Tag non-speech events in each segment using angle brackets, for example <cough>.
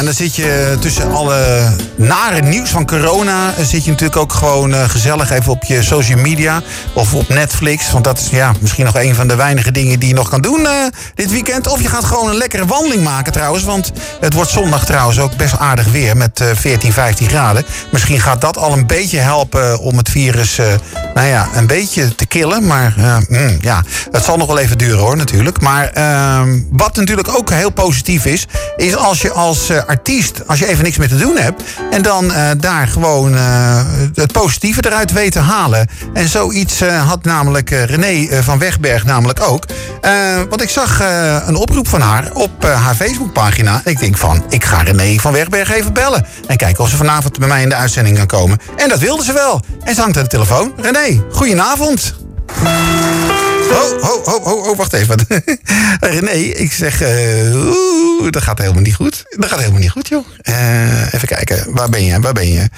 en dan zit je tussen alle nare nieuws van corona... eh, zit je natuurlijk ook gewoon eh, gezellig even op je social media... of op Netflix, want dat is ja, misschien nog een van de weinige dingen... die je nog kan doen eh, dit weekend. Of je gaat gewoon een lekkere wandeling maken trouwens... want het wordt zondag trouwens ook best aardig weer met eh 14, 15 graden. Misschien gaat dat al een beetje helpen om het virus... nou ja, een beetje te killen, maar mm, ja, het zal nog wel even duren hoor natuurlijk. Maar ehm, wat natuurlijk ook heel positief is, is als je als artiest, als je even niks meer te doen hebt, en dan eh, daar gewoon eh, het positieve eruit weet te halen. En zoiets eh, had namelijk René van Wegberg namelijk ook. Want ik zag een oproep van haar op haar Facebookpagina. En ik denk van, ik ga René van Wegberg even bellen. En kijken of ze vanavond bij mij in de uitzending kan komen. En dat wilde ze wel. En ze hangt aan de telefoon. René, goedenavond. Oh, oh, oh, oh, oh, wacht even. <laughs> René, ik zeg, eh, dat gaat helemaal niet goed. Dat gaat helemaal niet goed, joh. Eh, even kijken, waar ben je, waar ben je?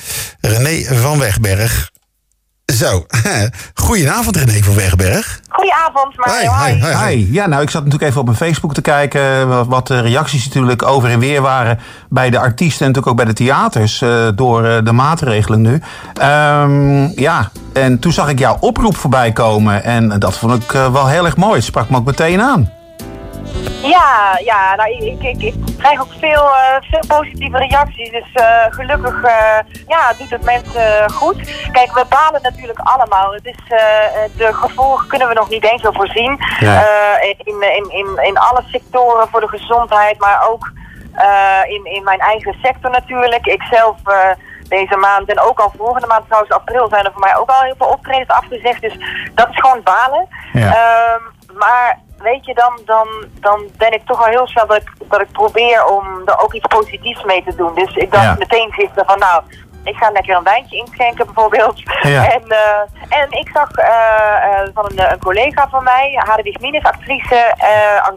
René van Wegberg. Zo, <laughs> goedenavond René van Wegberg. Goedenavond, Mario. Hi, hi, hi. Hi. Ja, nou, ik zat natuurlijk even op mijn Facebook te kijken. Wat, de reacties natuurlijk over en weer waren bij de artiesten en natuurlijk ook bij de theaters eh, door eh, de maatregelen nu. Ehm, ja, en toen zag ik jouw oproep voorbij komen en dat vond ik eh, wel heel erg mooi. Het sprak me ook meteen aan. Ja, ja nou, ik, ik, ik krijg ook veel, eh, veel positieve reacties. Dus eh, gelukkig eh, ja, doet het mensen goed. Kijk, we balen natuurlijk allemaal. Het is, de gevolgen kunnen we nog niet eens zo voorzien. Ja. In, in, in, in alle sectoren voor de gezondheid, maar ook in, in mijn eigen sector natuurlijk. Ik zelf deze maand en ook al volgende maand trouwens april zijn er voor mij ook al heel veel optredens afgezegd. Dus dat is gewoon balen. Ja. Ehm, maar weet je, dan, dan, dan ben ik toch al heel snel dat ik, dat ik probeer om er ook iets positiefs mee te doen. Dus ik dacht Ja. meteen gisteren van nou, ik ga lekker een wijntje inschenken bijvoorbeeld. Ja. <laughs> En, eh, en ik zag eh, eh, van een, een collega van mij, Hadewig Minus, actrice,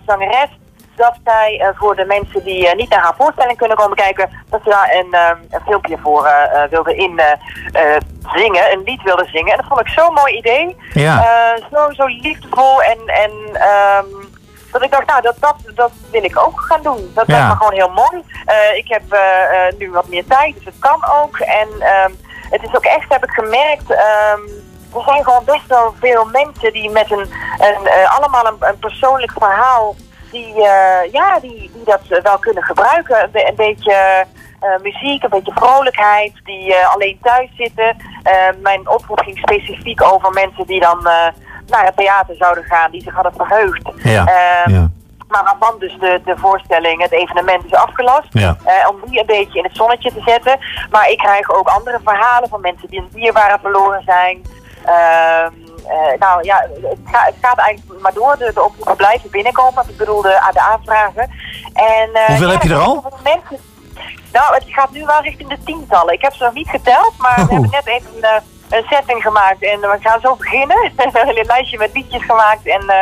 zangeres, dat zij eh, voor de mensen die eh, niet naar haar voorstelling kunnen komen kijken, dat ze daar een, eh, een filmpje voor eh, eh, wilde in zingen, een lied wilde zingen. En dat vond ik zo'n mooi idee. Ja. Zo, zo liefdevol en, en ehm, dat ik dacht, nou, dat, dat, dat wil ik ook gaan doen. Dat Ja. lijkt me gewoon heel mooi. Ik heb nu wat meer tijd, dus het kan ook. En ehm, het is ook echt, heb ik gemerkt, ehm, er zijn gewoon best wel veel mensen die met een, een allemaal een, een persoonlijk verhaal, die, eh, ja, die, die dat wel kunnen gebruiken. Een, be- een beetje eh, muziek, een beetje vrolijkheid, die eh, alleen thuis zitten. Mijn oproep ging specifiek over mensen die dan naar het theater zouden gaan, die zich hadden verheugd. Ja. Ja. Maar waarvan dus de, de voorstelling, het evenement is afgelast. Ja. Eh, om die een beetje in het zonnetje te zetten. Maar ik krijg ook andere verhalen van mensen die een dierbare verloren zijn. Ehm, eh, nou ja, het, ga- het gaat eigenlijk maar door. De, de oproepen blijven binnenkomen. Ik bedoel de, de aanvragen. En, eh, Hoeveel heb je er al? Mensen, nou, het gaat nu wel richting de tientallen. Ik heb ze nog niet geteld, maar we Oh. hebben net even een, setting gemaakt. En we gaan zo beginnen. <laughs> een lijstje met liedjes gemaakt. En eh,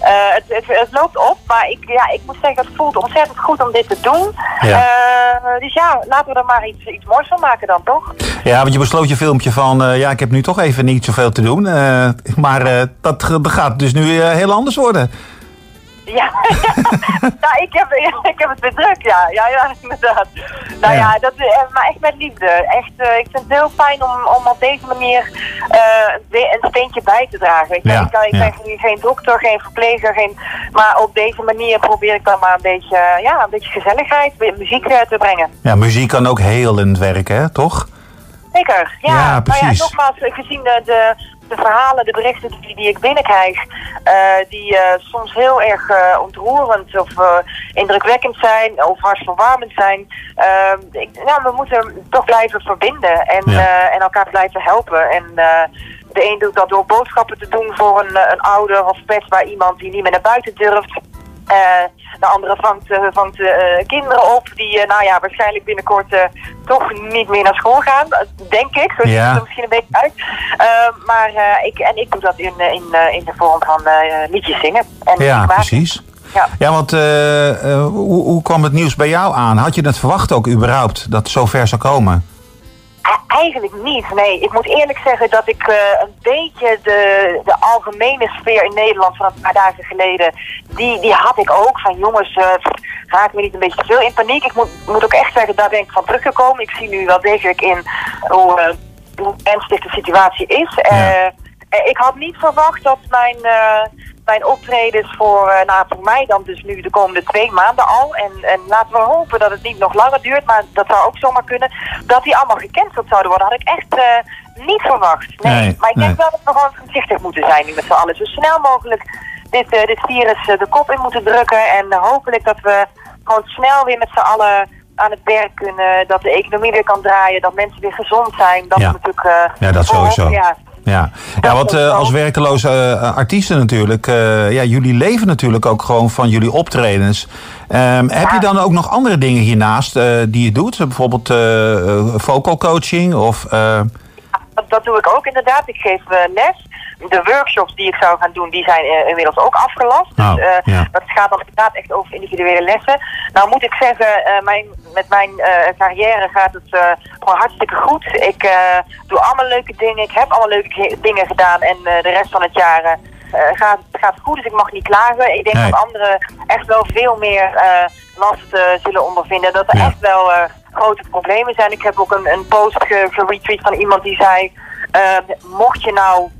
eh, het, het, het loopt op. Maar ik, ja, ik moet zeggen, het voelt ontzettend goed om dit te doen. Ja. Eh, dus ja, laten we er maar iets, iets moois van maken dan, toch? ja, want je besloot je filmpje van, ja, ik heb nu toch even niet zoveel te doen. maar dat, dat gaat dus nu heel anders worden. Ja, <laughs> nou, ik, heb, ik heb het weer druk, ja. Ja, ja inderdaad. Nou ja, Ja. dat, eh, maar echt met liefde. Echt, eh, ik vind het heel fijn om, om op deze manier eh, een steentje bij te dragen. Weet je? Ja, ik, kan, ik ja. ben geen- geen dokter, geen verpleger, geen, maar op deze manier probeer ik dan maar een beetje, ja, een beetje gezelligheid, muziek eh, te brengen. Ja, muziek kan ook helend werken, hè, toch? Zeker, ja. Ja, Nou precies. ja, nogmaals, gezien de, de, de verhalen, de berichten die, die ik binnenkrijg, eh, die eh, soms heel erg eh, ontroerend of indrukwekkend zijn of hartverwarmend zijn. eh, ik, nou, we moeten toch blijven verbinden en, Ja. en elkaar blijven helpen. En de een doet dat door boodschappen te doen voor een, een ouder of kwetsbaar iemand die niet meer naar buiten durft. Eh, de andere vangt, eh, vangt eh, kinderen op die, nou ja, waarschijnlijk binnenkort toch niet meer naar school gaan. Denk ik. Zo ziet Ja. het er misschien een beetje uit. Maar ik, en ik doe dat in, in, in de vorm van liedjes zingen. En Ja, precies. Ja. Ja, want hoe, hoe kwam het nieuws bij jou aan? Had je het verwacht ook überhaupt dat het zo ver zou komen? Eigenlijk niet, nee. Ik moet eerlijk zeggen dat ik eh, een beetje de, de algemene sfeer in Nederland van een paar dagen geleden, die, die had ik ook. Van jongens, uh, raak me niet een beetje veel in paniek. Ik moet, moet ook echt zeggen, daar ben ik van teruggekomen. Ik zie nu wel degelijk in hoe, uh, hoe ernstig de situatie is. Ja. ik had niet verwacht dat mijn mijn optredens voor, uh, nou, voor mij dan dus nu de komende twee maanden al. En, en laten we hopen dat het niet nog langer duurt, maar dat zou ook zomaar kunnen. Dat die allemaal gecanceld zouden worden, had ik echt uh, niet verwacht. Nee. Nee, maar ik denk nee. wel dat we gewoon voorzichtig moeten zijn nu met z'n allen. Zo snel mogelijk dit, uh, dit virus de kop in moeten drukken. En hopelijk dat we gewoon snel weer met z'n allen aan het werk kunnen. Dat de economie weer kan draaien. Dat mensen weer gezond zijn. Dat Ja. natuurlijk... Ja, dat sowieso. Ja, Ja, ja want eh, als werkeloze eh, artiesten natuurlijk, eh, ja, jullie leven natuurlijk ook gewoon van jullie optredens. Ehm, Heb je dan ook nog andere dingen hiernaast die je doet? Bijvoorbeeld vocal coaching of... Dat, doe ik ook inderdaad. Ik geef les. De workshops die ik zou gaan doen, die zijn eh, inmiddels ook afgelast. Oh, dus eh, ja. dat gaat dan inderdaad echt over individuele lessen. Nou moet ik zeggen, eh, mijn, met mijn eh, carrière gaat het eh, gewoon hartstikke goed. Ik eh, doe allemaal leuke dingen. Ik heb allemaal leuke ge- dingen gedaan. En eh, de rest van het jaar eh, eh, gaat, gaat goed. Dus ik mag niet klagen. Ik denk Nee. dat anderen echt wel veel meer eh, last eh, zullen ondervinden. Dat er Ja. echt wel eh, grote problemen zijn. Ik heb ook een, een post ge- geretweet van iemand die zei... eh, mocht je nou eh,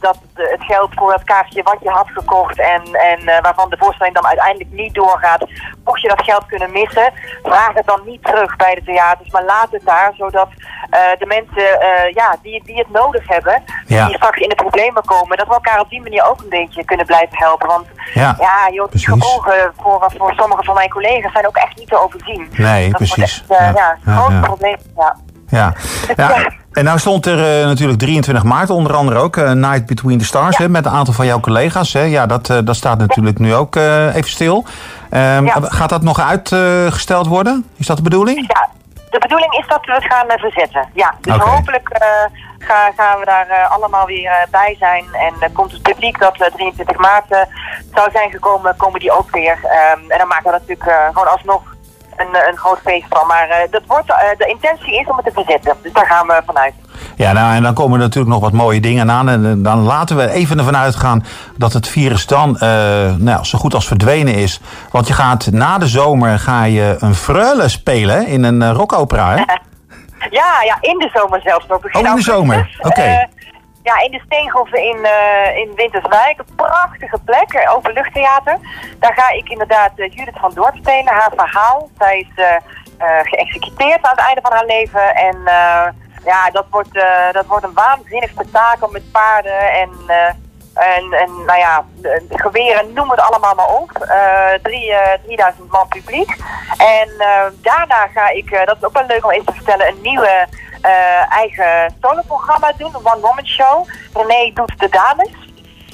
dat de- het geld voor het kaartje wat je had gekocht en, en eh, waarvan de voorstelling dan uiteindelijk niet doorgaat, mocht je dat geld kunnen missen, vraag het dan niet terug bij de theaters, maar laat het daar, zodat eh, de mensen eh, ja, die, die het nodig hebben, Ja. die straks in de problemen komen, dat we elkaar op die manier ook een beetje kunnen blijven helpen. Want Ja, ja, joh, die gevolgen voor, voor sommige van mijn collega's zijn ook echt niet te overzien. Nee, dat precies. echt, Ja. groot probleem. Ja. Ja. ja. En nou stond er eh, natuurlijk 23 maart onder andere ook eh, Night Between the Stars hè, met een aantal van jouw collega's. Hè. Ja, dat, eh, dat staat natuurlijk nu ook even stil. Ehm, Ja. Gaat dat nog uitgesteld worden? Is dat de bedoeling? Ja, de bedoeling is dat we het gaan verzetten. Ja, dus hopelijk eh, ga- gaan we daar allemaal weer bij zijn. En komt het publiek dat eh, 23 maart zou zijn gekomen, komen die ook weer. Ehm, en dan maken we natuurlijk gewoon alsnog een, eh, een groot feest van. Maar eh, dat wordt, eh, de intentie is om het te verzetten. Dus daar gaan we vanuit. Ja, nou, en dan komen er natuurlijk nog wat mooie dingen aan. En dan laten we even ervan uitgaan dat het virus dan nou, zo goed als verdwenen is. Want je gaat na de zomer ga je een freule spelen in een rockopera. Hè? <laughs> Ja, ja, in de zomer zelfs nog. Begin Oh, in de zomer. Oké. Ja, in de Steenhoven in, eh, in Winterswijk. Een prachtige plek, eh, openluchttheater. Daar ga ik inderdaad eh, Judith van Doort spelen. Haar verhaal. Zij is geëxecuteerd aan het einde van haar leven. En ja, dat wordt, dat wordt een waanzinnig spektakel met paarden en... en, en nou ja, geweren, noem het allemaal maar op. Eh, drie, eh, 3000 man publiek. En daarna ga ik, dat is ook wel leuk om even te vertellen, een nieuwe eh, eigen soloprogramma doen. Een one-woman show. René doet de dames.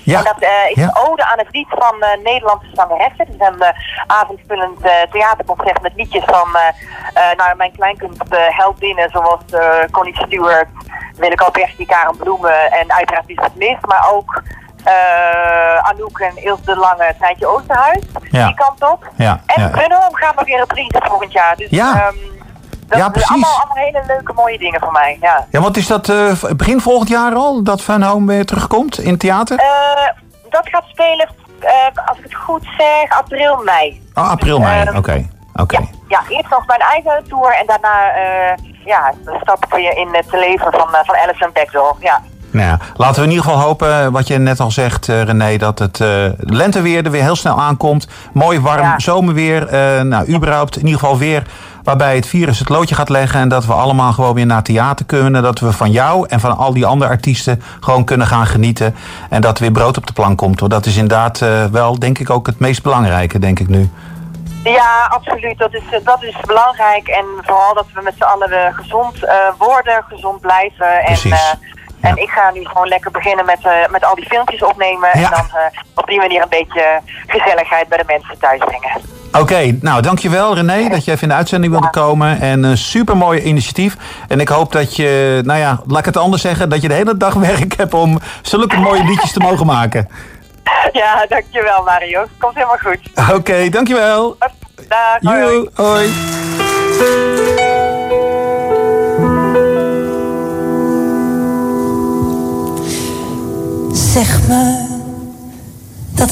Ja. En dat eh, is Ja. een ode aan het lied van eh, Nederlandse zangeressen. Het is een avondvullend theaterconcert met liedjes van nou, mijn kleinkunstheldinnen zoals uh, Connie Stewart, Willeke Alberti, Karen Bloemen en uiteraard Lisbeth List. Maar ook uh, Anouk en Ilse de Lange, Treintje Oosterhuis. Ja. Die kant op. Ja, En ja. Gaan we weer reprise volgend jaar. Dus, Ja. ehm, dat Ja, zijn precies. allemaal, allemaal hele leuke mooie dingen voor mij. Ja. Ja, want is dat eh, begin volgend jaar al dat Van Home weer terugkomt in het theater? Uh, dat gaat spelen, uh, als ik het goed zeg, april, mei. Oh, april, mei. Oké. Oké. Ja, ja, eerst nog mijn eigen tour en daarna ja, stappen we in het leven van, van Alison Bechdel. Ja. Nou ja, laten we in ieder geval hopen, wat je net al zegt, uh, René, dat het uh, lenteweer er weer heel snel aankomt. Mooi warm Ja. zomerweer. Uh, nou, überhaupt in ieder geval weer waarbij het virus het loodje gaat leggen. En dat we allemaal gewoon weer naar theater kunnen. Dat we van jou en van al die andere artiesten gewoon kunnen gaan genieten. En dat er weer brood op de plank komt. Hoor. Dat is inderdaad uh, wel, denk ik, ook het meest belangrijke, denk ik nu. Ja, absoluut. Dat is, dat is belangrijk. En vooral dat we met z'n allen gezond worden, gezond blijven. Precies. En. En ik ga nu gewoon lekker beginnen met, uh, met al die filmpjes opnemen. En dan uh, op die manier een beetje gezelligheid bij de mensen thuis brengen. Oké, okay, nou dankjewel René dat je even in de uitzending wilde komen. En een super mooi initiatief. En ik hoop dat je, nou ja, laat ik het anders zeggen, dat je de hele dag <laughs> werk hebt om zulke mooie liedjes te mogen maken. Ja, dankjewel Mario. Komt helemaal goed. Oké, okay, dankjewel. Dag, hoi. hoi.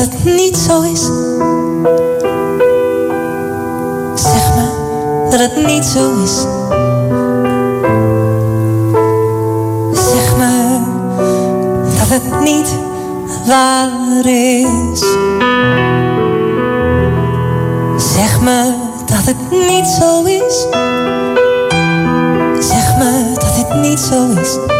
Het niet zo is. Zeg me dat het niet zo is. Zeg me dat het niet waar is. Zeg me dat het niet zo is. Zeg me dat het niet zo is.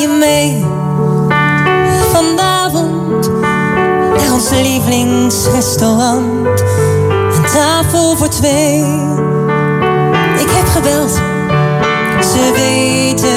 Je mee vanavond naar ons lievelingsrestaurant? Een tafel voor twee. Ik heb gebeld, ze weten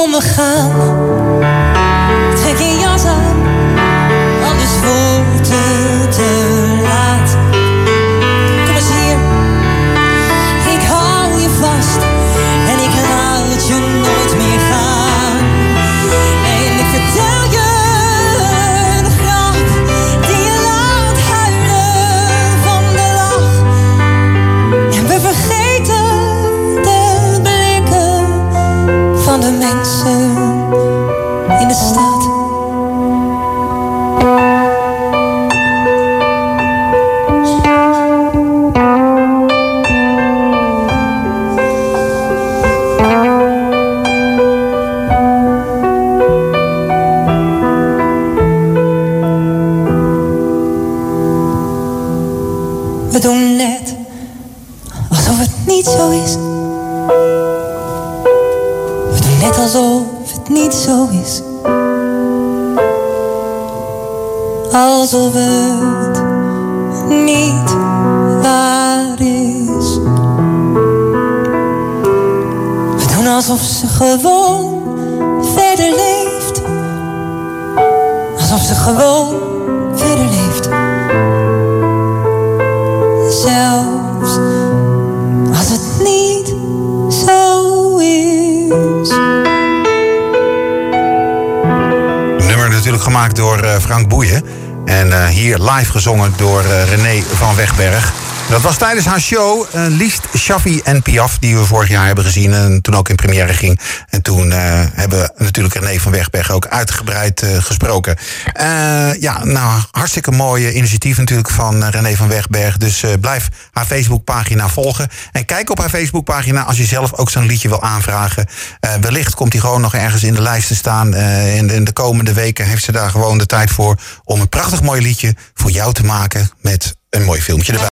Kom, we gaan. Trek je jas aan, anders wordt het te We doen net alsof het niet zo is. We doen net alsof het niet zo is. Alsof het niet waar is. We doen alsof ze gewoon verder leeft. Alsof ze gewoon door eh, Frank Boeien. En eh, hier live gezongen door eh, René van Wegberg. Dat was tijdens haar show eh, Liest, Shaffi en Piaf... die we vorig jaar hebben gezien en toen ook in première ging. En toen eh, hebben we natuurlijk René van Wegberg ook uitgebreid eh, gesproken. Ja, nou, hartstikke mooi initiatief natuurlijk van René van Wegberg. Dus blijf haar Facebookpagina volgen. En kijk op haar Facebookpagina als je zelf ook zo'n liedje wil aanvragen. Wellicht komt hij gewoon nog ergens in de lijst te staan. In, in de komende weken heeft ze daar gewoon de tijd voor... om een prachtig mooi liedje voor jou te maken met een mooi filmpje erbij.